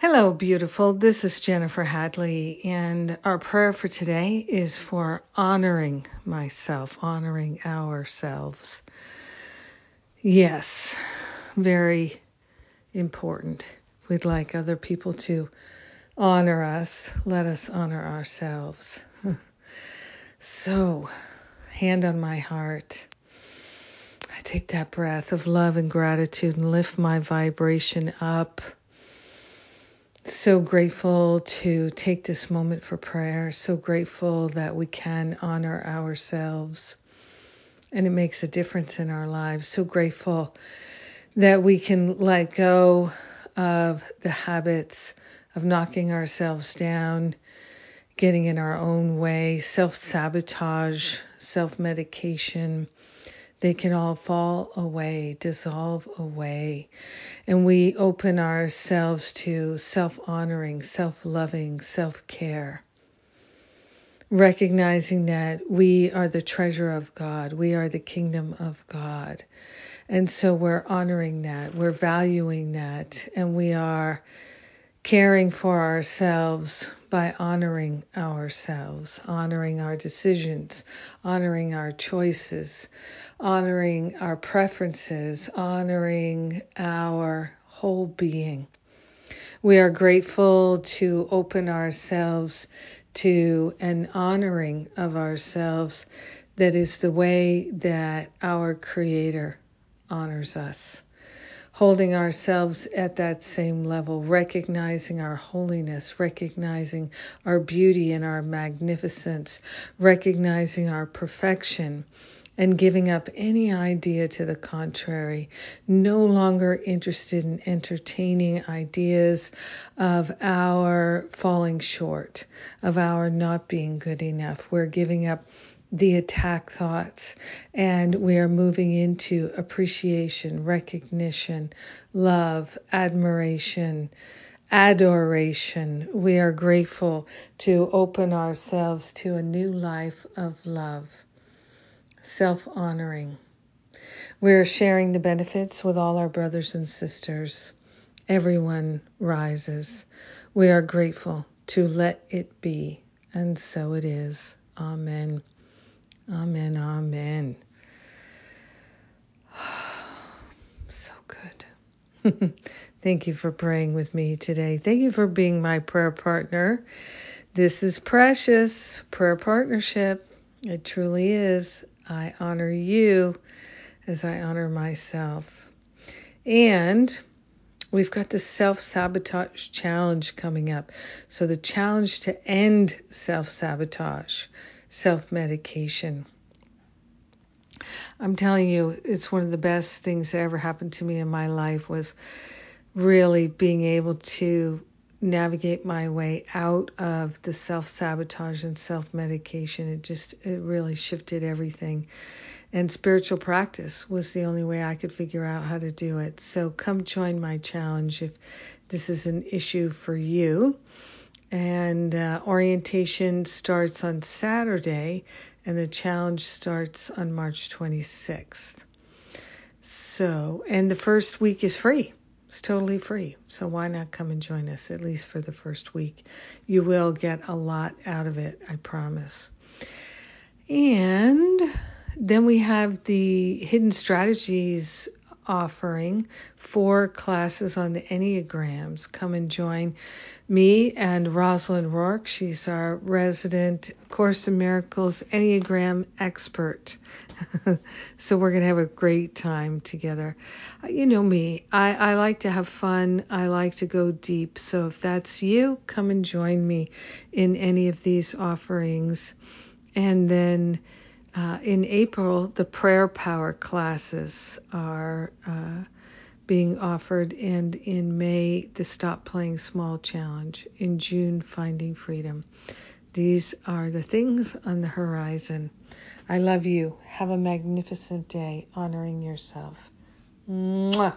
Hello, beautiful. This is Jennifer Hadley, and our prayer for today is for honoring myself, honoring ourselves. Yes, very important. We'd like other people to honor us. Let us honor ourselves. so, hand on my heart. I take that breath of love and gratitude and lift my vibration up so grateful to take this moment for prayer. So grateful that we can honor ourselves and it makes a difference in our lives. So grateful that we can let go of the habits of knocking ourselves down, getting in our own way, self sabotage, self medication they can all fall away, dissolve away. And we open ourselves to self honoring, self loving, self care. Recognizing that we are the treasure of God, we are the kingdom of God. And so we're honoring that, we're valuing that, and we are caring for ourselves by honoring ourselves, honoring our decisions, honoring our choices, honoring our preferences, honoring our whole being. We are grateful to open ourselves to an honoring of ourselves that is the way that our Creator honors us holding ourselves at that same level, recognizing our holiness, recognizing our beauty and our magnificence, recognizing our perfection, and giving up any idea to the contrary, no longer interested in entertaining ideas of our falling short, of our not being good enough. We're giving up the attack thoughts, and we are moving into appreciation, recognition, love, admiration, adoration. We are grateful to open ourselves to a new life of love, self honoring. We are sharing the benefits with all our brothers and sisters. Everyone rises. We are grateful to let it be, and so it is. Amen. Amen. Amen. so good. Thank you for praying with me today. Thank you for being my prayer partner. This is precious prayer partnership. It truly is. I honor you as I honor myself. And we've got the self sabotage challenge coming up. So, the challenge to end self sabotage self medication. I'm telling you, it's one of the best things that ever happened to me in my life was really being able to navigate my way out of the self sabotage and self medication. It just it really shifted everything. And spiritual practice was the only way I could figure out how to do it. So come join my challenge if this is an issue for you and uh, orientation starts on Saturday, and the challenge starts on March 26th. So, and the first week is free. It's totally free. So why not come and join us at least for the first week? You will get a lot out of it, I promise. And then we have the hidden strategies offering four classes on the Enneagrams. Come and join me and Rosalind Rourke. She's our resident Course in Miracles Enneagram expert. so we're going to have a great time together. Uh, you know me, I, I like to have fun, I like to go deep. So if that's you, come and join me in any of these offerings. And then uh, in April, the prayer power classes are uh, being offered, and in May, the Stop Playing Small Challenge. In June, Finding Freedom. These are the things on the horizon. I love you. Have a magnificent day honoring yourself. Mwah.